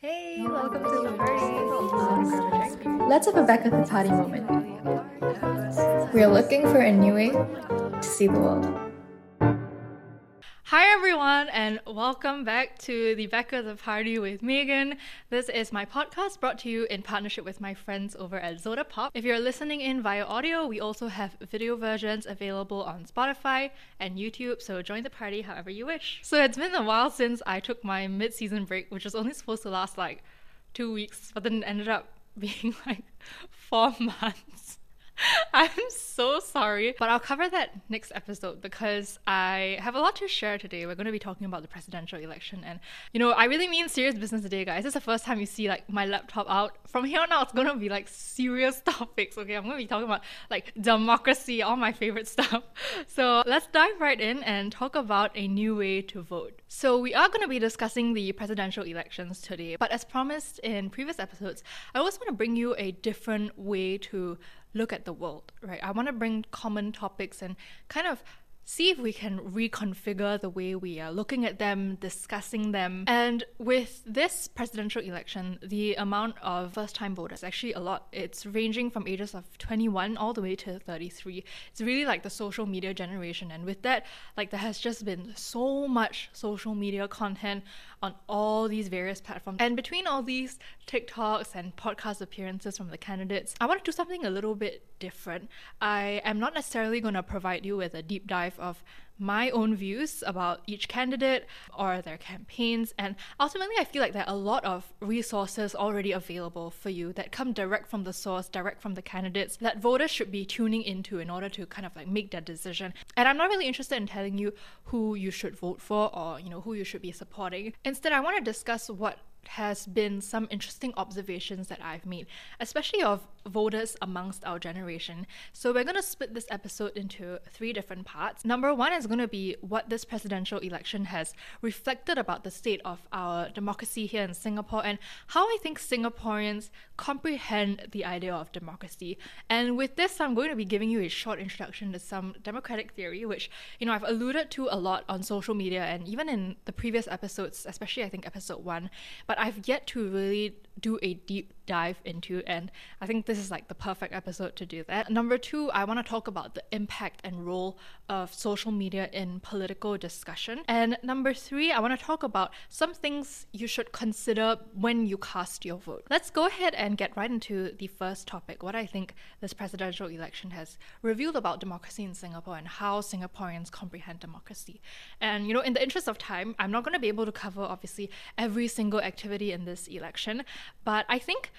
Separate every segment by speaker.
Speaker 1: Hey, welcome to the party.
Speaker 2: Let's have a back at the party moment. We are looking for a new way to see the world.
Speaker 1: Hi, everyone, and welcome back to the Back of the Party with Megan. This is my podcast brought to you in partnership with my friends over at Zoda Pop. If you're listening in via audio, we also have video versions available on Spotify and YouTube, so join the party however you wish. So, it's been a while since I took my mid season break, which was only supposed to last like two weeks, but then ended up being like four months. I'm so sorry, but I'll cover that next episode because I have a lot to share today. We're going to be talking about the presidential election, and you know, I really mean serious business today, guys. This is the first time you see like my laptop out. From here on out, it's going to be like serious topics. Okay, I'm going to be talking about like democracy, all my favorite stuff. So let's dive right in and talk about a new way to vote. So we are going to be discussing the presidential elections today, but as promised in previous episodes, I always want to bring you a different way to look at the world, right? I want to bring common topics and kind of see if we can reconfigure the way we are looking at them, discussing them. And with this presidential election, the amount of first time voters actually a lot. It's ranging from ages of 21 all the way to 33. It's really like the social media generation. And with that, like there has just been so much social media content on all these various platforms. And between all these TikToks and podcast appearances from the candidates, I want to do something a little bit different. I am not necessarily going to provide you with a deep dive of my own views about each candidate or their campaigns. And ultimately, I feel like there are a lot of resources already available for you that come direct from the source, direct from the candidates that voters should be tuning into in order to kind of like make that decision. And I'm not really interested in telling you who you should vote for or, you know, who you should be supporting. Instead, I want to discuss what has been some interesting observations that I've made, especially of voters amongst our generation. So, we're going to split this episode into three different parts. Number one is going to be what this presidential election has reflected about the state of our democracy here in Singapore and how I think Singaporeans comprehend the idea of democracy. And with this, I'm going to be giving you a short introduction to some democratic theory, which, you know, I've alluded to a lot on social media and even in the previous episodes, especially I think episode one. But I've yet to really do a deep dive into and I think this is like the perfect episode to do that. Number 2, I want to talk about the impact and role of social media in political discussion. And number 3, I want to talk about some things you should consider when you cast your vote. Let's go ahead and get right into the first topic, what I think this presidential election has revealed about democracy in Singapore and how Singaporeans comprehend democracy. And you know, in the interest of time, I'm not going to be able to cover obviously every single activity in this election, but I think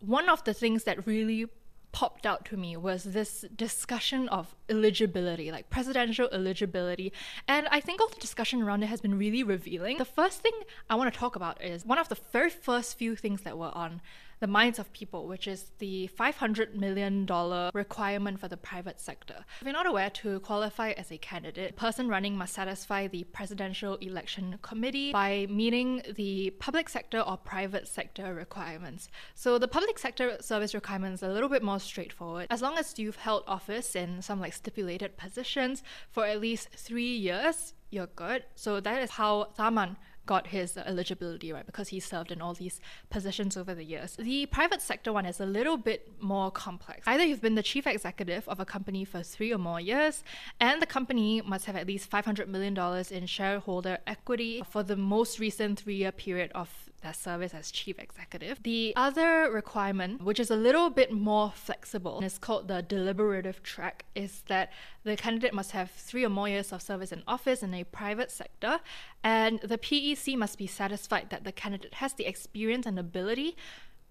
Speaker 1: one of the things that really popped out to me was this discussion of eligibility, like presidential eligibility. And I think all the discussion around it has been really revealing. The first thing I want to talk about is one of the very first few things that were on the minds of people, which is the $500 million requirement for the private sector. If you're not aware, to qualify as a candidate, person running must satisfy the presidential election committee by meeting the public sector or private sector requirements. So the public sector service requirements are a little bit more straightforward. As long as you've held office in some like stipulated positions for at least three years, you're good. So that is how Tharman got his eligibility, right? Because he served in all these positions over the years. The private sector one is a little bit more complex. Either you've been the chief executive of a company for three or more years, and the company must have at least $500 million in shareholder equity for the most recent three year period of service as chief executive. The other requirement, which is a little bit more flexible, and is called the deliberative track, is that the candidate must have three or more years of service in office in a private sector, and the PEC must be satisfied that the candidate has the experience and ability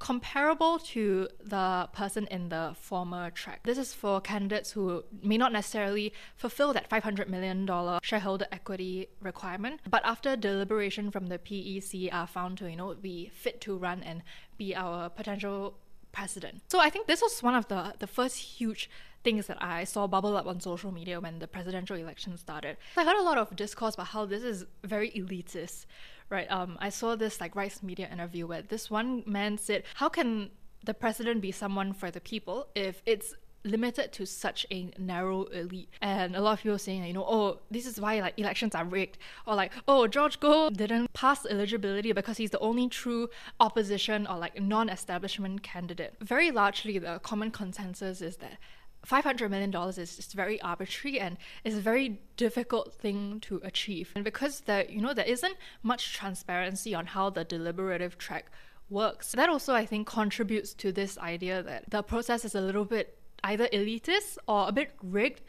Speaker 1: comparable to the person in the former track. This is for candidates who may not necessarily fulfill that $500 million shareholder equity requirement, but after deliberation from the PEC are found to, you know, be fit to run and be our potential president. So I think this was one of the, the first huge things that I saw bubble up on social media when the presidential election started. I heard a lot of discourse about how this is very elitist right? Um, I saw this like Rice Media interview where this one man said, "How can the president be someone for the people if it's limited to such a narrow elite. And a lot of people saying, you know, oh, this is why like elections are rigged, or like, oh, George Goh didn't pass eligibility because he's the only true opposition or like non-establishment candidate. Very largely, the common consensus is that $500 million is just very arbitrary and is a very difficult thing to achieve. And because there, you know, there isn't much transparency on how the deliberative track works. That also, I think, contributes to this idea that the process is a little bit either elitist or a bit rigged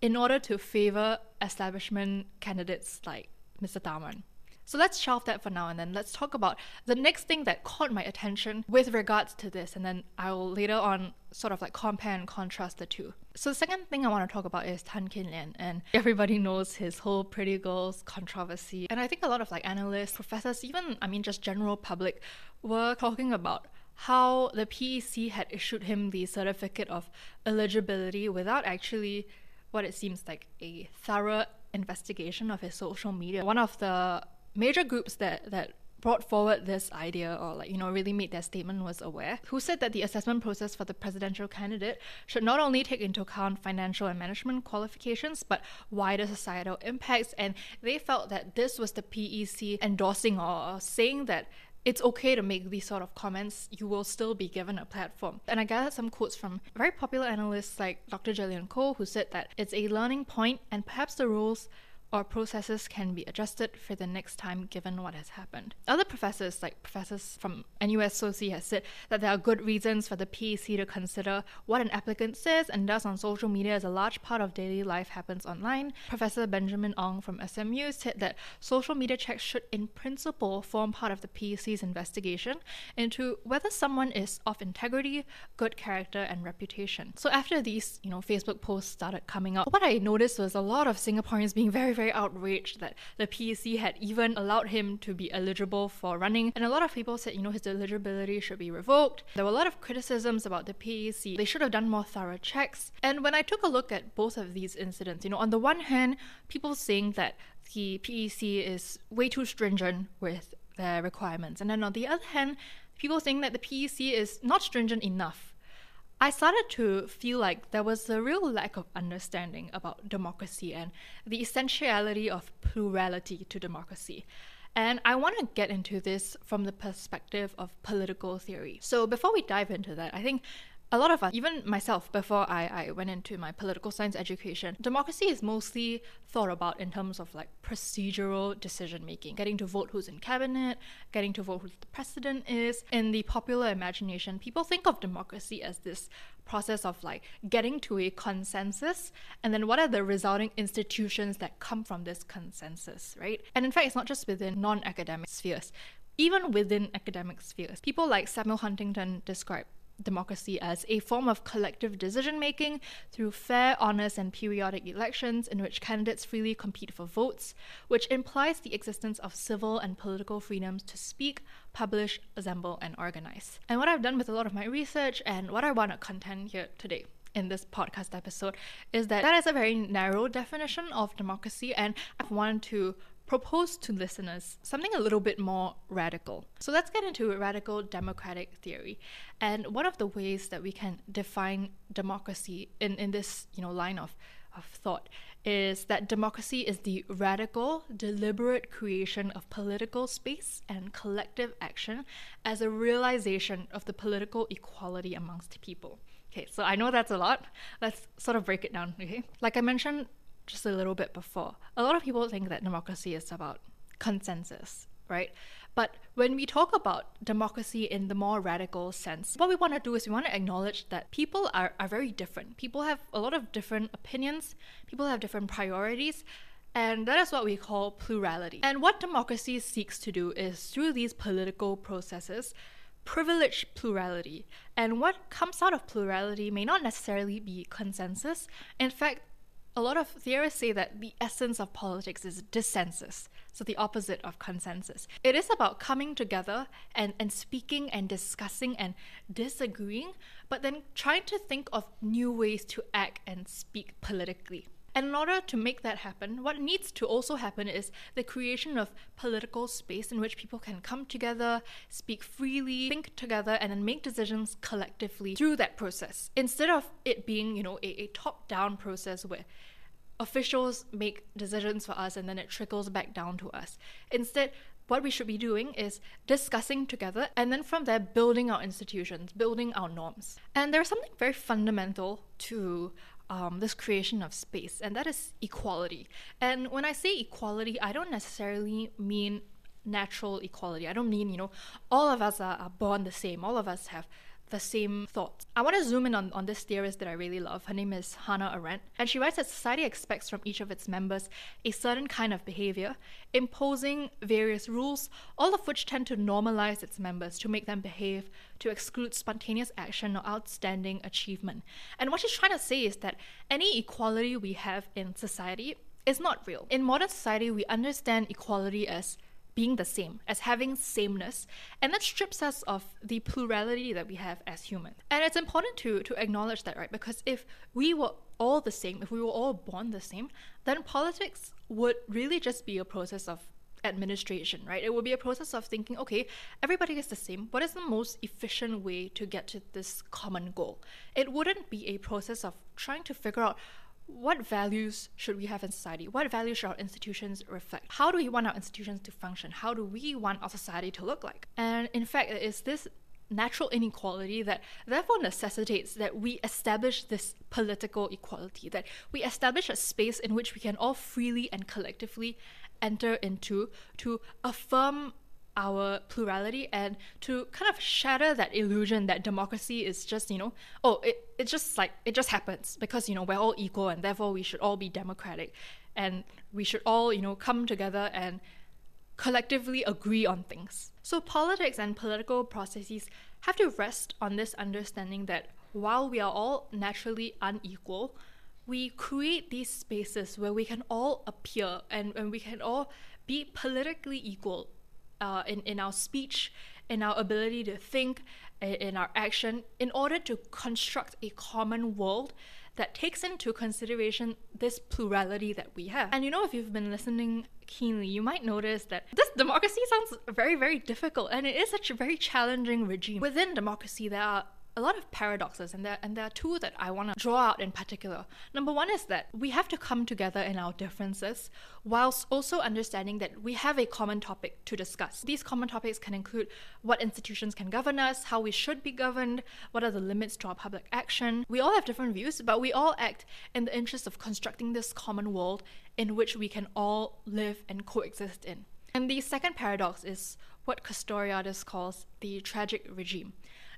Speaker 1: in order to favor establishment candidates like Mr. Tharman. So let's shelve that for now and then let's talk about the next thing that caught my attention with regards to this, and then I will later on sort of like compare and contrast the two. So the second thing I want to talk about is Tan Kin Lian, and everybody knows his whole Pretty Girls controversy. And I think a lot of like analysts, professors, even I mean just general public, were talking about how the PEC had issued him the certificate of eligibility without actually what it seems like a thorough investigation of his social media. One of the major groups that that brought forward this idea or like you know really made their statement was AWARE who said that the assessment process for the presidential candidate should not only take into account financial and management qualifications but wider societal impacts and they felt that this was the PEC endorsing or saying that it's okay to make these sort of comments, you will still be given a platform. And I gathered some quotes from very popular analysts like Dr. Gillian Koh, who said that it's a learning point and perhaps the rules or processes can be adjusted for the next time given what has happened. Other professors, like professors from NUS NUSOC, has said that there are good reasons for the PEC to consider what an applicant says and does on social media as a large part of daily life happens online. Professor Benjamin Ong from SMU said that social media checks should, in principle, form part of the PEC's investigation into whether someone is of integrity, good character, and reputation. So after these, you know, Facebook posts started coming up, what I noticed was a lot of Singaporeans being very, very very outraged that the PEC had even allowed him to be eligible for running. And a lot of people said, you know, his eligibility should be revoked. There were a lot of criticisms about the PEC. They should have done more thorough checks. And when I took a look at both of these incidents, you know, on the one hand, people saying that the PEC is way too stringent with their requirements. And then on the other hand, people saying that the PEC is not stringent enough. I started to feel like there was a real lack of understanding about democracy and the essentiality of plurality to democracy. And I want to get into this from the perspective of political theory. So, before we dive into that, I think a lot of us, even myself, before I, I went into my political science education, democracy is mostly thought about in terms of like procedural decision making, getting to vote who's in cabinet, getting to vote who the president is. In the popular imagination, people think of democracy as this process of like getting to a consensus and then what are the resulting institutions that come from this consensus, right? And in fact, it's not just within non academic spheres. Even within academic spheres, people like Samuel Huntington describe democracy as a form of collective decision making through fair, honest, and periodic elections in which candidates freely compete for votes, which implies the existence of civil and political freedoms to speak, publish, assemble, and organize. And what I've done with a lot of my research and what I want to contend here today in this podcast episode is that that is a very narrow definition of democracy, and I want to propose to listeners something a little bit more radical. So let's get into radical democratic theory. And one of the ways that we can define democracy in, in this you know line of, of thought is that democracy is the radical, deliberate creation of political space and collective action as a realization of the political equality amongst people. Okay, so I know that's a lot. Let's sort of break it down, okay? Like I mentioned just a little bit before, a lot of people think that democracy is about consensus, right? But when we talk about democracy in the more radical sense, what we want to do is we want to acknowledge that people are, are very different. People have a lot of different opinions, people have different priorities. And that is what we call plurality. And what democracy seeks to do is through these political processes, privilege plurality. And what comes out of plurality may not necessarily be consensus. In fact, a lot of theorists say that the essence of politics is dissensus, so the opposite of consensus. It is about coming together and, and speaking and discussing and disagreeing, but then trying to think of new ways to act and speak politically. And in order to make that happen, what needs to also happen is the creation of political space in which people can come together, speak freely, think together, and then make decisions collectively through that process. Instead of it being, you know, a, a top down process where officials make decisions for us and then it trickles back down to us. Instead, what we should be doing is discussing together and then from there building our institutions, building our norms. And there's something very fundamental to um, this creation of space, and that is equality. And when I say equality, I don't necessarily mean natural equality. I don't mean, you know, all of us are, are born the same, all of us have the same thoughts. I want to zoom in on, on this theorist that I really love. Her name is Hannah Arendt, and she writes that society expects from each of its members a certain kind of behavior, imposing various rules, all of which tend to normalize its members to make them behave, to exclude spontaneous action or outstanding achievement. And what she's trying to say is that any equality we have in society is not real. In modern society, we understand equality as being the same, as having sameness, and that strips us of the plurality that we have as humans. And it's important to to acknowledge that, right? Because if we were all the same, if we were all born the same, then politics would really just be a process of administration, right? It would be a process of thinking, okay, everybody is the same. What is the most efficient way to get to this common goal? It wouldn't be a process of trying to figure out what values should we have in society? What values should our institutions reflect? How do we want our institutions to function? How do we want our society to look like? And in fact, it is this natural inequality that therefore necessitates that we establish this political equality, that we establish a space in which we can all freely and collectively enter into to affirm our plurality and to kind of shatter that illusion that democracy is just you know oh it, it just like it just happens because you know we're all equal and therefore we should all be democratic. And we should all you know come together and collectively agree on things. So politics and political processes have to rest on this understanding that while we are all naturally unequal we create these spaces where we can all appear and, and we can all be politically equal uh, in, in our speech, in our ability to think, in our action, in order to construct a common world that takes into consideration this plurality that we have. And you know, if you've been listening keenly, you might notice that this democracy sounds very, very difficult, and it is such a very challenging regime. Within democracy, there are a lot of paradoxes, and there and there are two that I want to draw out in particular. Number one is that we have to come together in our differences, whilst also understanding that we have a common topic to discuss. These common topics can include what institutions can govern us, how we should be governed, what are the limits to our public action. We all have different views, but we all act in the interest of constructing this common world in which we can all live and coexist in. And the second paradox is what Castoriadis calls the tragic regime.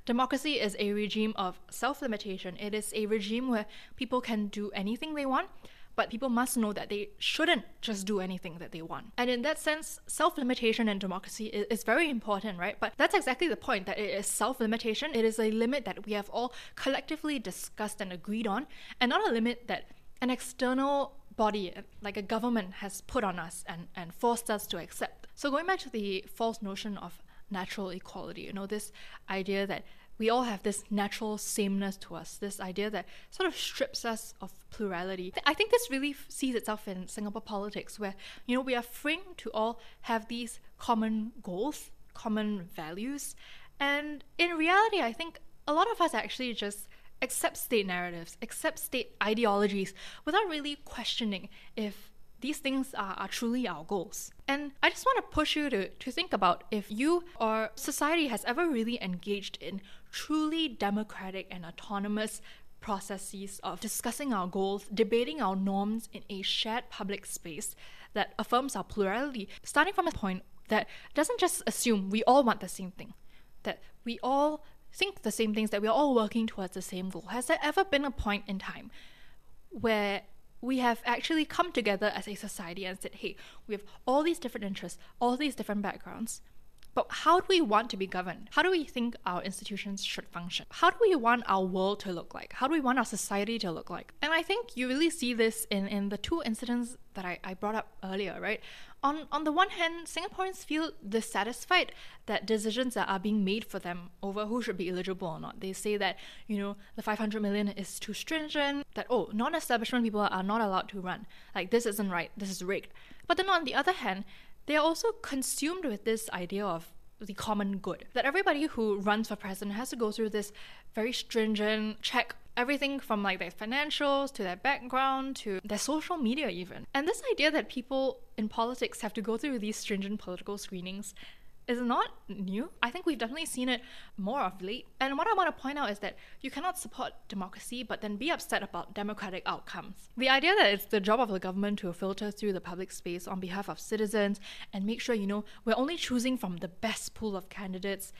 Speaker 1: Democracy is a regime of self limitation. It is a regime where people can do anything they want, but people must know that they shouldn't just do anything that they want. And in that sense, self limitation in democracy is, is, very important, right? But that's exactly the point that it is self limitation. It is a limit that we have all collectively discussed and agreed on, and not a limit that an external body, like a government, has put on us and, and forced us to accept. So, going back to the false notion of natural equality. You know, this idea that we all have this natural sameness to us, this idea that sort of strips us of plurality. I think this really sees itself in Singapore politics, where, you know, we are framed to all have these common goals, common values. And in reality, I think a lot of us actually just accept state narratives, accept state ideologies without really questioning if these things are, are truly our goals. And I just want to push you to, to think about if you or society has ever really engaged in truly democratic and autonomous processes of discussing our goals, debating our norms in a shared public space that affirms our plurality, starting from a point that doesn't just assume we all want the same thing, that we all think the same things, that we're all working towards the same goal. Has there ever been a point in time where we have actually come together as a society and said, hey, we have all these different interests, all these different backgrounds. But how do we want to be governed? How do we think our institutions should function? How do we want our world to look like? How do we want our society to look like? And I think you really see this in, in the two incidents that I, I brought up earlier, right? On, on the one hand, Singaporeans feel dissatisfied that decisions that are being made for them over who should be eligible or not. They say that, you know, the 500 million is too stringent, that, oh, non establishment people are not allowed to run. Like, this isn't right, this is rigged. But then on the other hand, they are also consumed with this idea of the common good. That everybody who runs for president has to go through this very stringent check everything from like their financials to their background to their social media even. And this idea that people in politics have to go through these stringent political screenings is not new. I think we've definitely seen it more of late. And what I want to point out is that you cannot support democracy but then be upset about democratic outcomes. The idea that it's the job of the government to filter through the public space on behalf of citizens and make sure, you know, we're only choosing from the best pool of candidates.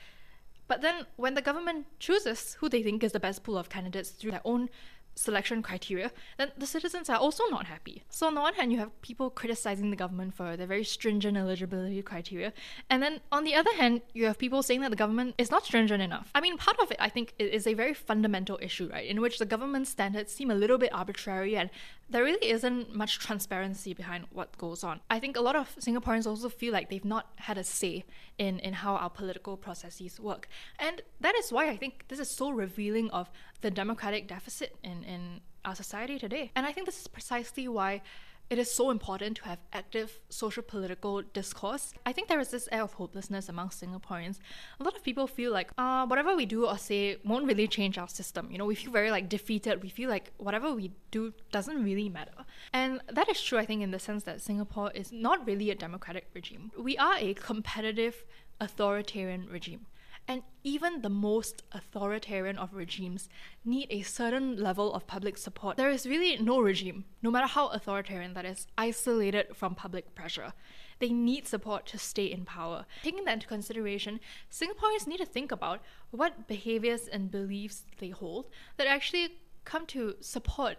Speaker 1: But then when the government chooses who they think is the best pool of candidates through their own selection criteria, then the citizens are also not happy. So on the one hand, you have people criticizing the government for their very stringent eligibility criteria, and then on the other hand, you have people saying that the government is not stringent enough. I mean, part of it, I think, is a very fundamental issue, right, in which the government standards seem a little bit arbitrary and there really isn't much transparency behind what goes on. I think a lot of Singaporeans also feel like they've not had a say in, in how our political processes work. And that is why I think this is so revealing of the democratic deficit in, in our society today. And I think this is precisely why it is so important to have active social political discourse. I think there is this air of hopelessness among Singaporeans. A lot of people feel like uh, whatever we do or say won't really change our system. You know, we feel very like defeated. We feel like whatever we do doesn't really matter. And that is true, I think, in the sense that Singapore is not really a democratic regime. We are a competitive authoritarian regime. And even the most authoritarian of regimes need a certain level of public support. There is really no regime, no matter how authoritarian that is, isolated from public pressure. They need support to stay in power. Taking that into consideration, Singaporeans need to think about what behaviors and beliefs they hold that actually come to support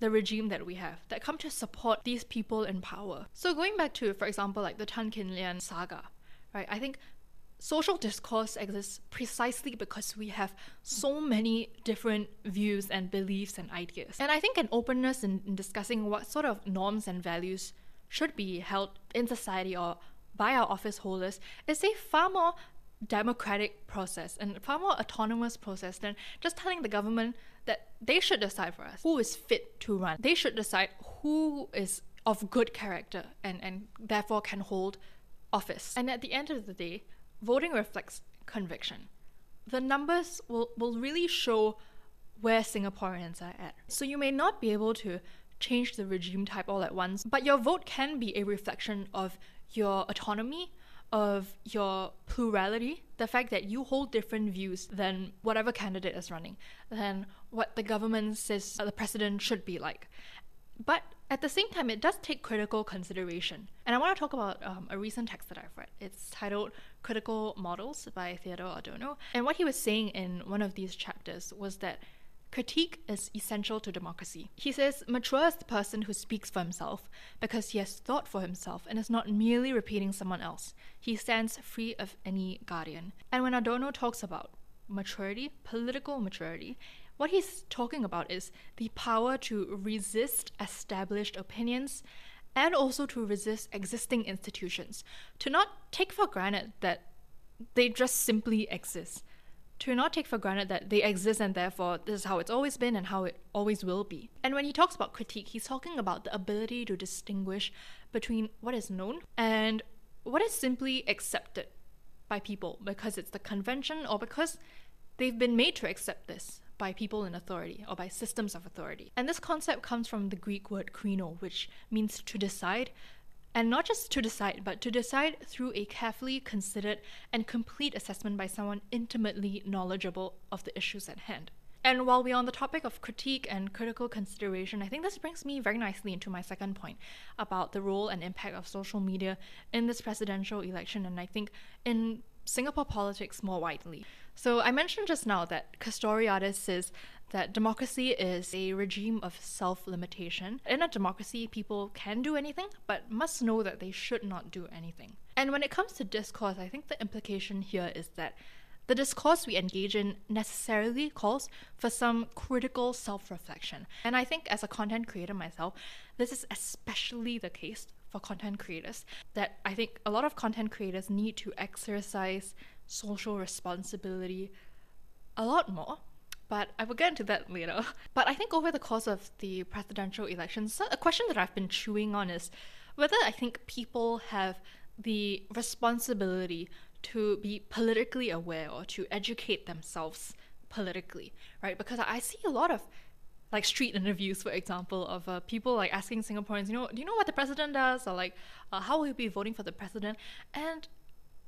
Speaker 1: the regime that we have, that come to support these people in power. So going back to, for example, like the Tan Kin Lian saga, right? I think social discourse exists precisely because we have so many different views and beliefs and ideas. And I think an openness in, in, discussing what sort of norms and values should be held in society or by our office holders is a far more democratic process and far more autonomous process than just telling the government that they should decide for us who is fit to run. They should decide who is of good character and, and therefore can hold office. And at the end of the day, voting reflects conviction. The numbers will, will really show where Singaporeans are at. So you may not be able to change the regime type all at once, but your vote can be a reflection of your autonomy, of your plurality, the fact that you hold different views than whatever candidate is running, than what the government says the president should be like. But at the same time, it does take critical consideration. And I want to talk about um, a recent text that I've read. It's titled Critical Models by Theodor Adorno. And what he was saying in one of these chapters was that critique is essential to democracy. He says, mature is the person who speaks for himself because he has thought for himself and is not merely repeating someone else. He stands free of any guardian. And when Adorno talks about maturity, political maturity, what he's talking about is the power to resist established opinions and also to resist existing institutions, to not take for granted that they just simply exist, to not take for granted that they exist and therefore this is how it's always been and how it always will be. And when he talks about critique, he's talking about the ability to distinguish between what is known and what is simply accepted by people because it's the convention or because they've been made to accept this by people in authority or by systems of authority. And this concept comes from the Greek word krino, which means to decide. And not just to decide, but to decide through a carefully considered and complete assessment by someone intimately knowledgeable of the issues at hand. And while we're on the topic of critique and critical consideration, I think this brings me very nicely into my second point about the role and impact of social media in this presidential election, and I think in Singapore politics more widely. So I mentioned just now that Castoriadis says that democracy is a regime of self limitation. In a democracy, people can do anything, but must know that they should not do anything. And when it comes to discourse, I think the implication here is that the discourse we engage in necessarily calls for some critical self reflection. And I think as a content creator myself, this is especially the case for content creators that I think a lot of content creators need to exercise social responsibility a lot more. But I will get into that later. But I think over the course of the presidential elections, a question that I've been chewing on is whether I think people have the responsibility to be politically aware or to educate themselves politically, right? Because I see a lot of like street interviews, for example, of uh, people like asking Singaporeans, you know, do you know what the president does, or like, uh, how will you be voting for the president? And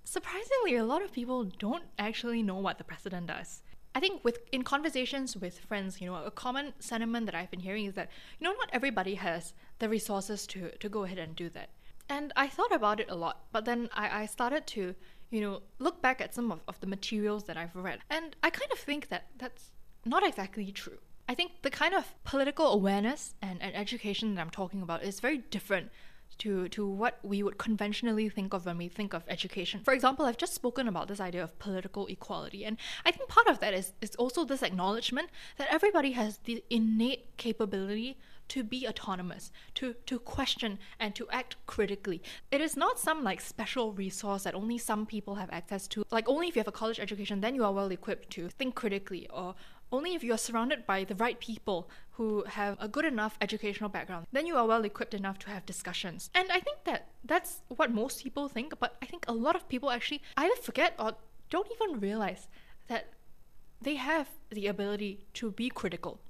Speaker 1: surprisingly, a lot of people don't actually know what the president does. I think with in conversations with friends, you know, a common sentiment that I've been hearing is that you know not everybody has the resources to to go ahead and do that. And I thought about it a lot, but then I, I started to, you know, look back at some of, of the materials that I've read. And I kind of think that that's not exactly true. I think the kind of political awareness and, and education that I'm talking about is very different to, to what we would conventionally think of when we think of education. For example, I've just spoken about this idea of political equality, and I think part of that is, is also this acknowledgement that everybody has the innate capability to be autonomous, to, to question and to act critically. It is not some like special resource that only some people have access to. Like only if you have a college education, then you are well equipped to think critically or only if you are surrounded by the right people who have a good enough educational background, then you are well equipped enough to have discussions. And I think that that's what most people think, but I think a lot of people actually either forget or don't even realize that they have the ability to be critical.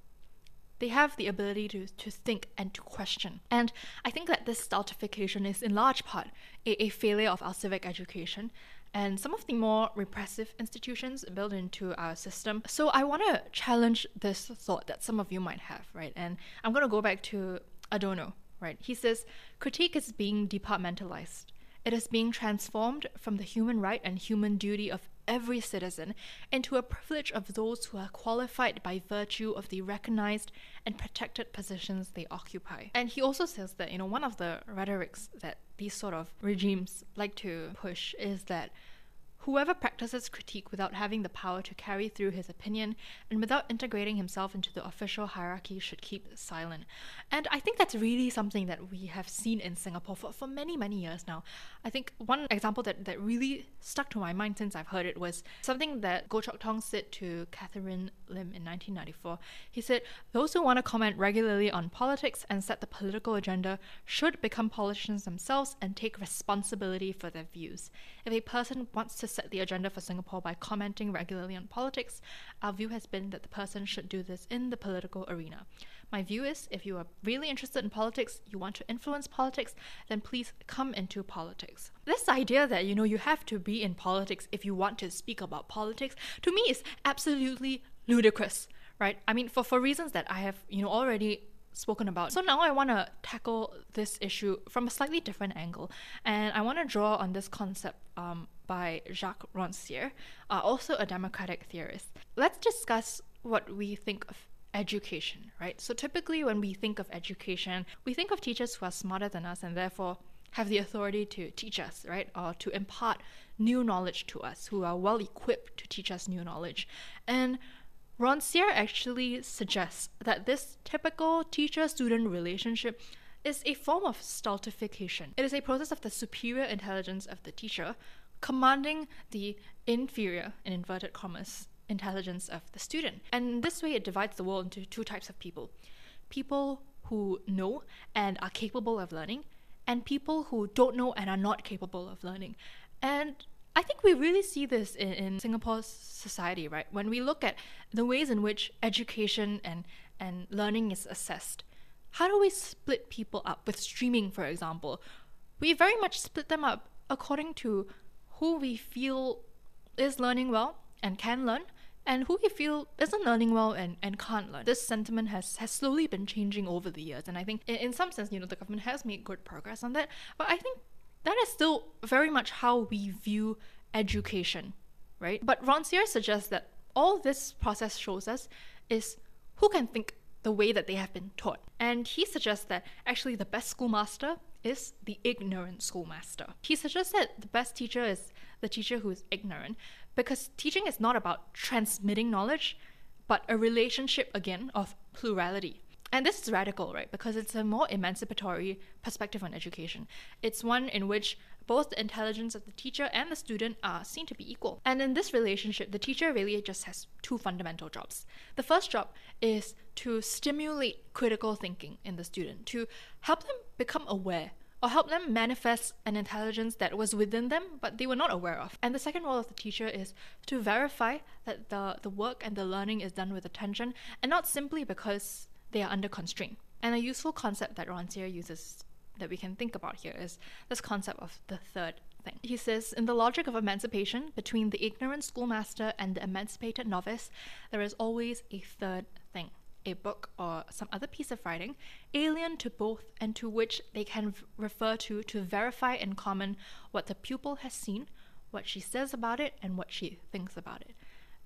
Speaker 1: They have the ability to, to think and to question. And I think that this stultification is in large part a, a failure of our civic education and some of the more repressive institutions built into our system. So I want to challenge this thought that some of you might have, right? And I'm going to go back to Adorno, right? He says critique is being departmentalized. It is being transformed from the human right and human duty of every citizen into a privilege of those who are qualified by virtue of the recognized and protected positions they occupy. And he also says that, you know, one of the rhetorics that these sort of regimes like to push is that Whoever practices critique without having the power to carry through his opinion and without integrating himself into the official hierarchy should keep silent. And I think that's really something that we have seen in Singapore for, for many, many years now. I think one example that, that really stuck to my mind since I've heard it was something that Goh Chok Tong said to Catherine Lim in 1994. He said, Those who want to comment regularly on politics and set the political agenda should become politicians themselves and take responsibility for their views. If a person wants to set the agenda for Singapore by commenting regularly on politics, our view has been that the person should do this in the political arena. My view is if you are really interested in politics, you want to influence politics, then please come into politics. This idea that you know you have to be in politics if you want to speak about politics to me is absolutely ludicrous, right? I mean for for reasons that I have, you know, already spoken about. So now I want to tackle this issue from a slightly different angle, and I want to draw on this concept um, by Jacques Rancière, uh, also a democratic theorist. Let's discuss what we think of education, right? So typically, when we think of education, we think of teachers who are smarter than us and therefore have the authority to teach us, right? Or to impart new knowledge to us, who are well equipped to teach us new knowledge. And Rancière actually suggests that this typical teacher student relationship is a form of stultification. It is a process of the superior intelligence of the teacher commanding the inferior, in inverted commas, intelligence of the student. And this way, it divides the world into two types of people people who know and are capable of learning, and people who don't know and are not capable of learning. And I think we really see this in, in Singapore's society, right? When we look at the ways in which education and, and learning is assessed, how do we split people up with streaming, for example? We very much split them up according to who we feel is learning well and can learn, and who we feel isn't learning well and, and can't learn. This sentiment has, has slowly been changing over the years, and I think in, in some sense, you know, the government has made good progress on that, but I think that is still very much how we view education, right? But Rancière suggests that all this process shows us is who can think the way that they have been taught. And he suggests that actually the best schoolmaster is the ignorant schoolmaster. He suggests that the best teacher is the teacher who is ignorant because teaching is not about transmitting knowledge, but a relationship again of plurality. And this is radical, right? Because it's a more emancipatory perspective on education. It's one in which both the intelligence of the teacher and the student are seen to be equal. And in this relationship, the teacher really just has two fundamental jobs. The first job is to stimulate critical thinking in the student, to help them become aware or help them manifest an intelligence that was within them but they were not aware of. And the second role of the teacher is to verify that the, the work and the learning is done with attention and not simply because they are under constraint. And a useful concept that Rancière uses that we can think about here is this concept of the third thing. He says, in the logic of emancipation, between the ignorant schoolmaster and the emancipated novice, there is always a third thing a book or some other piece of writing, alien to both and to which they can refer to to verify in common what the pupil has seen, what she says about it, and what she thinks about it.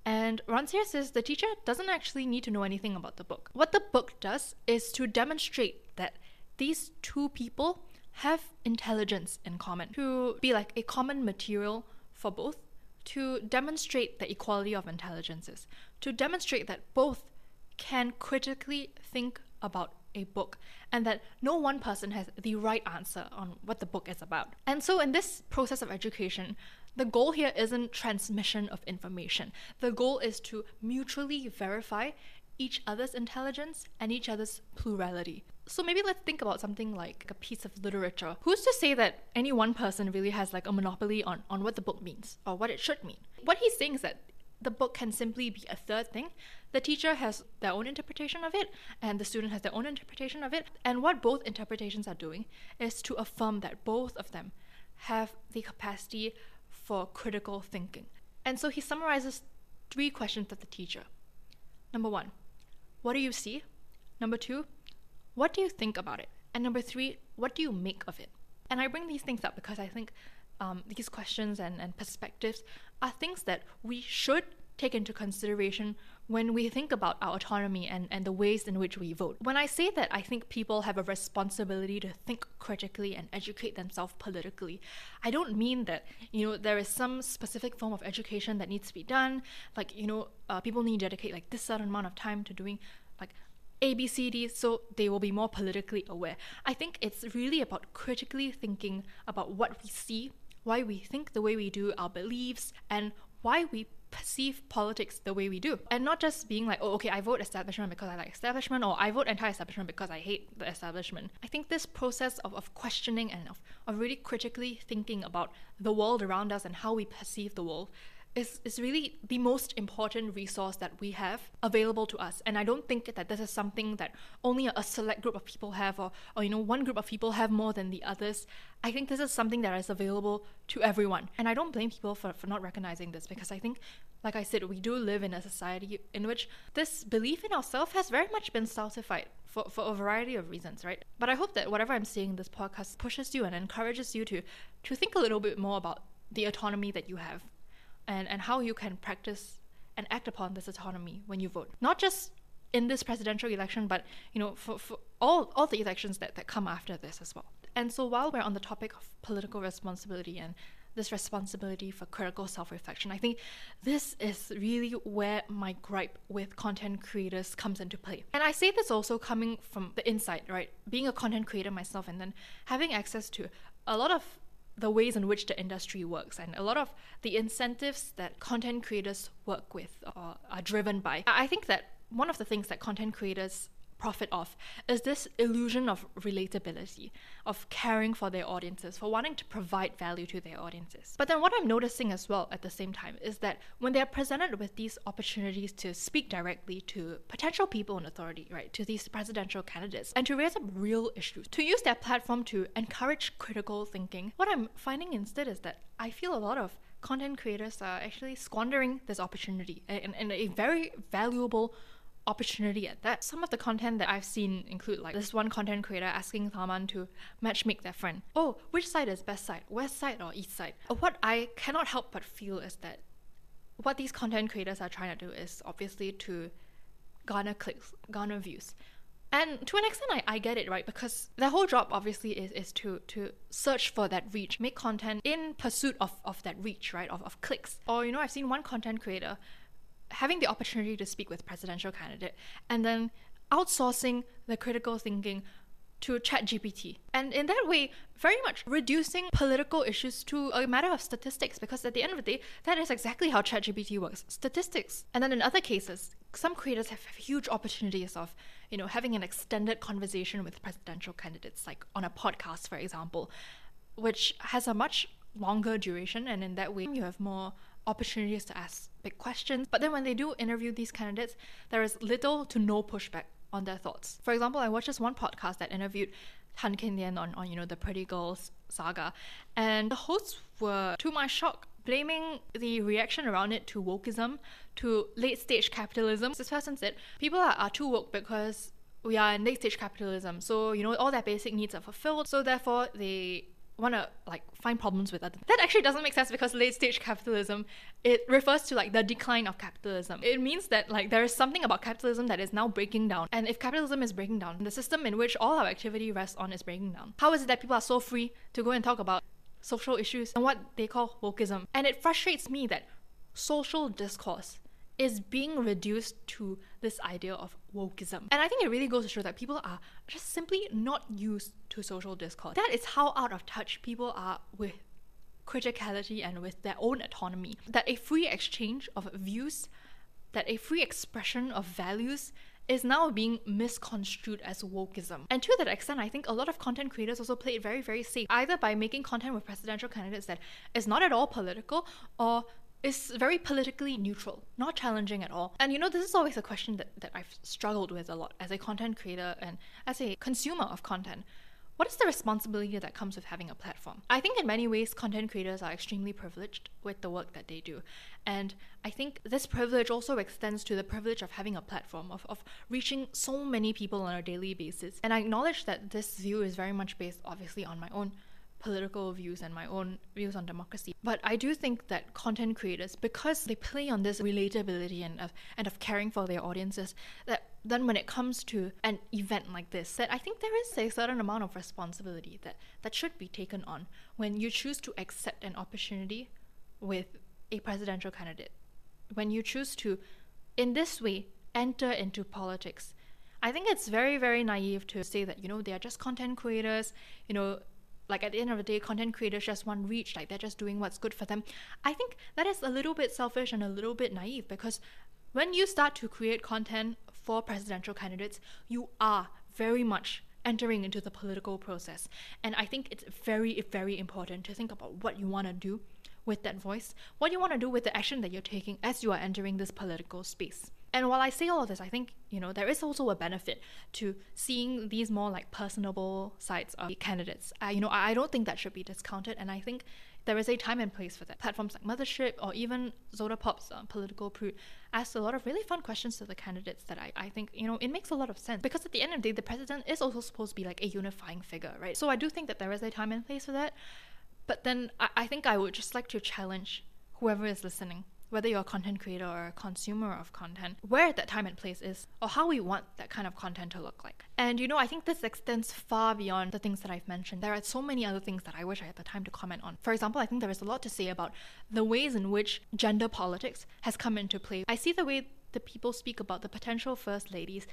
Speaker 1: And Rancière says the teacher doesn't actually need to know anything about the book. What the book does is to demonstrate that these two people have intelligence in common, to be like a common material for both, to demonstrate the equality of intelligences, to demonstrate that both can critically think about a book and that no one person has the right answer on what the book is about. And so, in this process of education, the goal here isn't transmission of information. The goal is to mutually verify each other's intelligence and each other's plurality. So maybe let's think about something like a piece of literature. Who's to say that any one person really has like a monopoly on, on what the book means or what it should mean? What he's saying is that the book can simply be a third thing. The teacher has their own interpretation of it, and the student has their own interpretation of it. And what both interpretations are doing is to affirm that both of them have the capacity for critical thinking. And so he summarizes three questions of the teacher. Number one, what do you see? Number two, what do you think about it? And number three, what do you make of it? And I bring these things up because I think um, these questions and, and perspectives are things that we should take into consideration when we think about our autonomy and, and the ways in which we vote. When I say that I think people have a responsibility to think critically and educate themselves politically, I don't mean that, you know, there is some specific form of education that needs to be done. Like, you know, uh, people need to dedicate like this certain amount of time to doing like A, B, C, D, so they will be more politically aware. I think it's really about critically thinking about what we see why we think the way we do, our beliefs, and why we perceive politics the way we do. And not just being like, oh, okay, I vote establishment because I like establishment, or I vote anti establishment because I hate the establishment. I think this process of, of questioning and of, of really critically thinking about the world around us and how we perceive the world is, is really the most important resource that we have available to us. And I don't think that this is something that only a select group of people have or, or you know one group of people have more than the others. I think this is something that is available to everyone. And I don't blame people for, for not recognizing this because I think like I said, we do live in a society in which this belief in ourselves has very much been stultified for, for a variety of reasons, right? But I hope that whatever I'm saying in this podcast pushes you and encourages you to to think a little bit more about the autonomy that you have and, and how you can practice and act upon this autonomy when you vote. Not just in this presidential election, but you know, for, for all, all the elections that, that come after this as well. And so while we're on the topic of political responsibility and this responsibility for critical self-reflection, I think this is really where my gripe with content creators comes into play. And I say this also coming from the inside, right? Being a content creator myself and then having access to a lot of the ways in which the industry works and a lot of the incentives that content creators work with or are driven by. I think that one of the things that content creators profit off is this illusion of relatability, of caring for their audiences, for wanting to provide value to their audiences. But then what I'm noticing as well at the same time is that when they're presented with these opportunities to speak directly to potential people in authority, right, to these presidential candidates, and to raise up real issues, to use their platform to encourage critical thinking, what I'm finding instead is that I feel a lot of content creators are actually squandering this opportunity and, and a very valuable opportunity at that. Some of the content that I've seen include like this one content creator asking Tharman to matchmake their friend. Oh, which side is best side, west side or east side? Uh, what I cannot help but feel is that what these content creators are trying to do is obviously to garner clicks, garner views. And to an extent, I, I get it, right? Because their whole job obviously is, is to, to search for that reach, make content in pursuit of, of that reach, right? Of, of clicks. Or, you know, I've seen one content creator having the opportunity to speak with presidential candidate and then outsourcing the critical thinking to ChatGPT. And in that way, very much reducing political issues to a matter of statistics, because at the end of the day, that is exactly how ChatGPT works statistics. And then in other cases, some creators have huge opportunities of, you know, having an extended conversation with presidential candidates, like on a podcast, for example, which has a much longer duration, and in that way, you have more opportunities to ask big questions. But then when they do interview these candidates, there is little to no pushback on their thoughts. For example, I watched this one podcast that interviewed Tan Kin Lian on, on, you know, the Pretty Girls saga, and the hosts were, to my shock, blaming the reaction around it to wokeism, to late stage capitalism. This person said, people are, are too woke because we are in late stage capitalism, so, you know, all their basic needs are fulfilled, so therefore they want to like find problems with other that actually doesn't make sense because late stage capitalism it refers to like the decline of capitalism. It means that like there is something about capitalism that is now breaking down. And if capitalism is breaking down the system in which all our activity rests on is breaking down. How is it that people are so free to go and talk about social issues and what they call wokeism? And it frustrates me that social discourse is being reduced to this idea of wokeism. And I think it really goes to show that people are just simply not used to social discourse. That is how out of touch people are with criticality and with their own autonomy. That a free exchange of views, that a free expression of values is now being misconstrued as wokeism. And to that extent, I think a lot of content creators also play it very, very safe, either by making content with presidential candidates that is not at all political or is very politically neutral, not challenging at all. And you know, this is always a question that, that I've struggled with a lot as a content creator and as a consumer of content. What is the responsibility that comes with having a platform? I think in many ways, content creators are extremely privileged with the work that they do. And I think this privilege also extends to the privilege of having a platform, of, of reaching so many people on a daily basis. And I acknowledge that this view is very much based, obviously, on my own political views and my own views on democracy. But I do think that content creators, because they play on this relatability and of, and of caring for their audiences, that then when it comes to an event like this, that I think there is a certain amount of responsibility that, that should be taken on when you choose to accept an opportunity with a presidential candidate. When you choose to, in this way, enter into politics. I think it's very, very naive to say that, you know, they are just content creators, you know, like at the end of the day, content creators just want reach, like they're just doing what's good for them. I think that is a little bit selfish and a little bit naive because when you start to create content for presidential candidates, you are very much entering into the political process. And I think it's very, very important to think about what you want to do with that voice, what you want to do with the action that you're taking as you are entering this political space. And while I say all of this, I think, you know, there is also a benefit to seeing these more like personable sides of the candidates. You know, I don't think that should be discounted. And I think there is a time and place for that. Platforms like Mothership or even Zodapop's uh, Political Prude asked a lot of really fun questions to the candidates that I, I think, you know, it makes a lot of sense. Because at the end of the day, the president is also supposed to be like a unifying figure, right? So I do think that there is a time and place for that. But then I, I think I would just like to challenge whoever is listening whether you're a content creator or a consumer of content, where that time and place is, or how we want that kind of content to look like. And you know, I think this extends far beyond the things that I've mentioned. There are so many other things that I wish I had the time to comment on. For example, I think there is a lot to say about the ways in which gender politics has come into play. I see the way the people speak about the potential first ladies.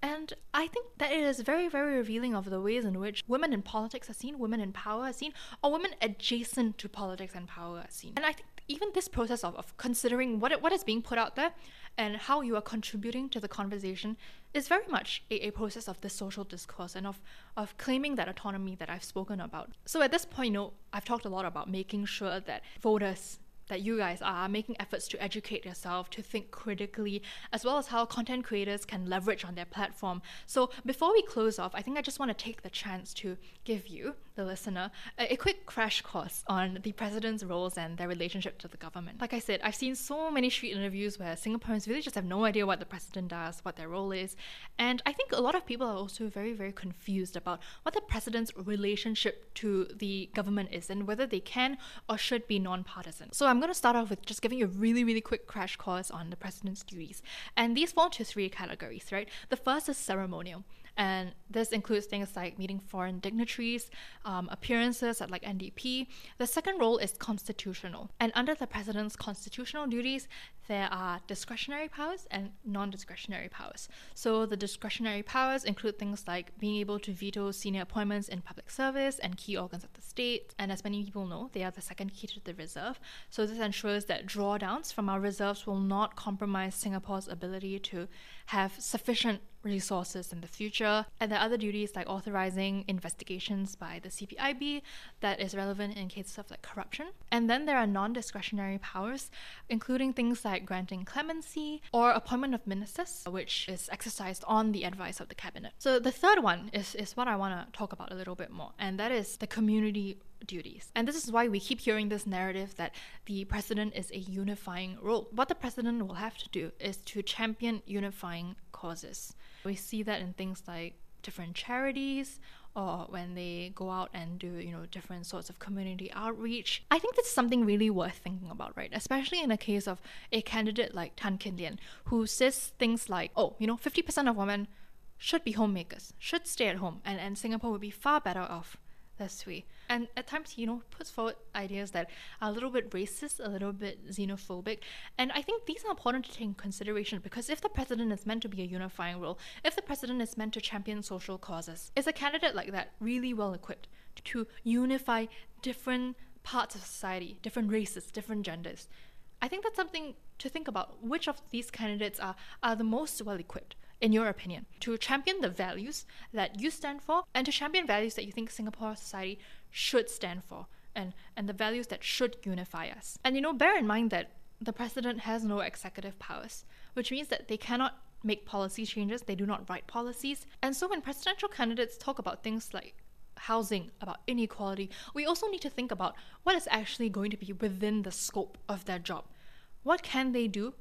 Speaker 1: And I think that it is very, very revealing of the ways in which women in politics are seen, women in power are seen, or women adjacent to politics and power are seen. And I think even this process of, of considering what, what is being put out there and how you are contributing to the conversation is very much a, a process of this social discourse and of, of claiming that autonomy that I've spoken about. So at this point, you know, I've talked a lot about making sure that voters that you guys are making efforts to educate yourself, to think critically, as well as how content creators can leverage on their platform. So, before we close off, I think I just want to take the chance to give you, the listener, a, a quick crash course on the president's roles and their relationship to the government. Like I said, I've seen so many street interviews where Singaporeans really just have no idea what the president does, what their role is. And I think a lot of people are also very, very confused about what the president's relationship to the government is and whether they can or should be non-partisan. So I'm going to start off with just giving you a really, really quick crash course on the president's duties. And these fall into three categories, right? The first is ceremonial. And this includes things like meeting foreign dignitaries, um, appearances at like NDP. The second role is constitutional. And under the president's constitutional duties, there are discretionary powers and non discretionary powers. So the discretionary powers include things like being able to veto senior appointments in public service and key organs of the state. And as many people know, they are the second key to the reserve. So this ensures that drawdowns from our reserves will not compromise Singapore's ability to have sufficient resources in the future. And there are other duties like authorizing investigations by the CPIB that is relevant in cases of like corruption. And then there are non-discretionary powers, including things like granting clemency or appointment of ministers, which is exercised on the advice of the cabinet. So the third one is, is what I want to talk about a little bit more, and that is the community duties. And this is why we keep hearing this narrative that the president is a unifying role. What the president will have to do is to champion unifying causes. We see that in things like different charities or when they go out and do, you know, different sorts of community outreach. I think that's something really worth thinking about, right? Especially in a case of a candidate like Tan Kin Lian, who says things like, oh, you know, 50% of women should be homemakers, should stay at home, and, and Singapore would be far better off this way. And at times, you know, puts forward ideas that are a little bit racist, a little bit xenophobic. And I think these are important to take in consideration because if the president is meant to be a unifying role, if the president is meant to champion social causes, is a candidate like that really well equipped to unify different parts of society, different races, different genders? I think that's something to think about. Which of these candidates are, are the most well equipped? In your opinion, to champion the values that you stand for and to champion values that you think Singapore society should stand for and, and the values that should unify us. And you know, bear in mind that the president has no executive powers, which means that they cannot make policy changes, they do not write policies. And so when presidential candidates talk about things like housing, about inequality, we also need to think about what is actually going to be within the scope of their job. What can they do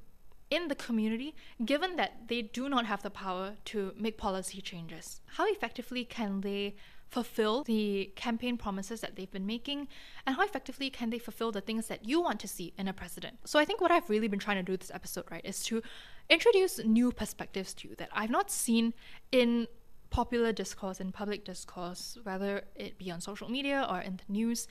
Speaker 1: in the community given that they do not have the power to make policy changes? How effectively can they fulfill the campaign promises that they've been making and how effectively can they fulfill the things that you want to see in a president so i think what i've really been trying to do this episode right is to introduce new perspectives to you that i've not seen in popular discourse in public discourse whether it be on social media or in the news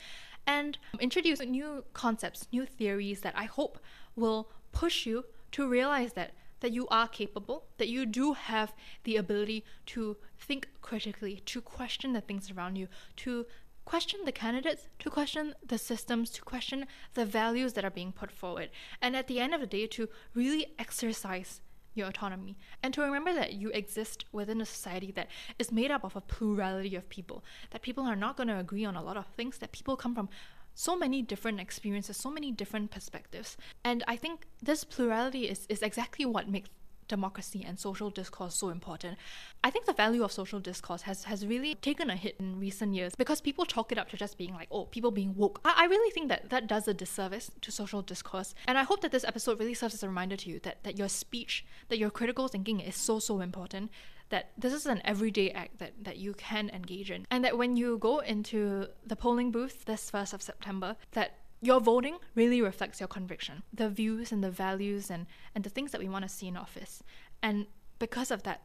Speaker 1: and introduce new concepts new theories that i hope will push you to realize that that you are capable, that you do have the ability to think critically, to question the things around you, to question the candidates, to question the systems, to question the values that are being put forward. And at the end of the day, to really exercise your autonomy and to remember that you exist within a society that is made up of a plurality of people, that people are not going to agree on a lot of things, that people come from so many different experiences, so many different perspectives. And I think this plurality is, is exactly what makes democracy and social discourse so important. I think the value of social discourse has, has really taken a hit in recent years because people chalk it up to just being like, oh, people being woke. I, I really think that that does a disservice to social discourse. And I hope that this episode really serves as a reminder to you that, that your speech, that your critical thinking is so, so important that this is an everyday act that, that you can engage in. And that when you go into the polling booth this 1st of September, that your voting really reflects your conviction, the views and the values and, and the things that we want to see in office. And because of that,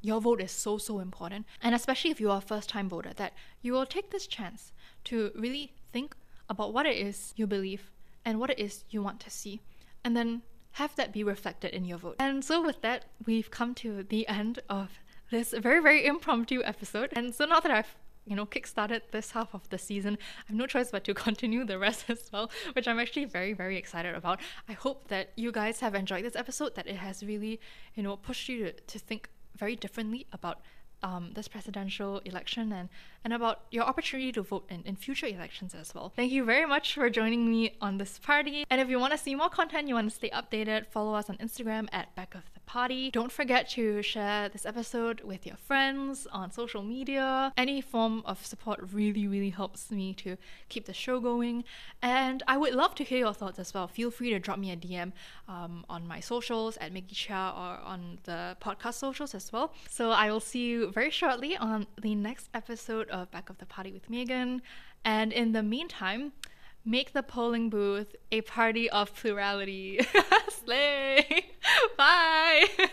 Speaker 1: your vote is so, so important. And especially if you are a first time voter, that you will take this chance to really think about what it is you believe and what it is you want to see. And then have that be reflected in your vote. And so, with that, we've come to the end of this very, very impromptu episode. And so, now that I've you know, kickstarted this half of the season. I have no choice but to continue the rest as well, which I'm actually very, very excited about. I hope that you guys have enjoyed this episode, that it has really, you know, pushed you to, to think very differently about um, this presidential election and, and about your opportunity to vote in, in future elections as well. Thank you very much for joining me on this party. And if you want to see more content, you want to stay updated, follow us on Instagram at Back of the Party. Don't forget to share this episode with your friends on social media. Any form of support really, really helps me to keep the show going. And I would love to hear your thoughts as well. Feel free to drop me a DM um, on my socials at Meggy Chia or on the podcast socials as well. So I will see you very shortly on the next episode of Back of the Party with Megan. And in the meantime, make the polling booth a party of plurality. Slay! Bye!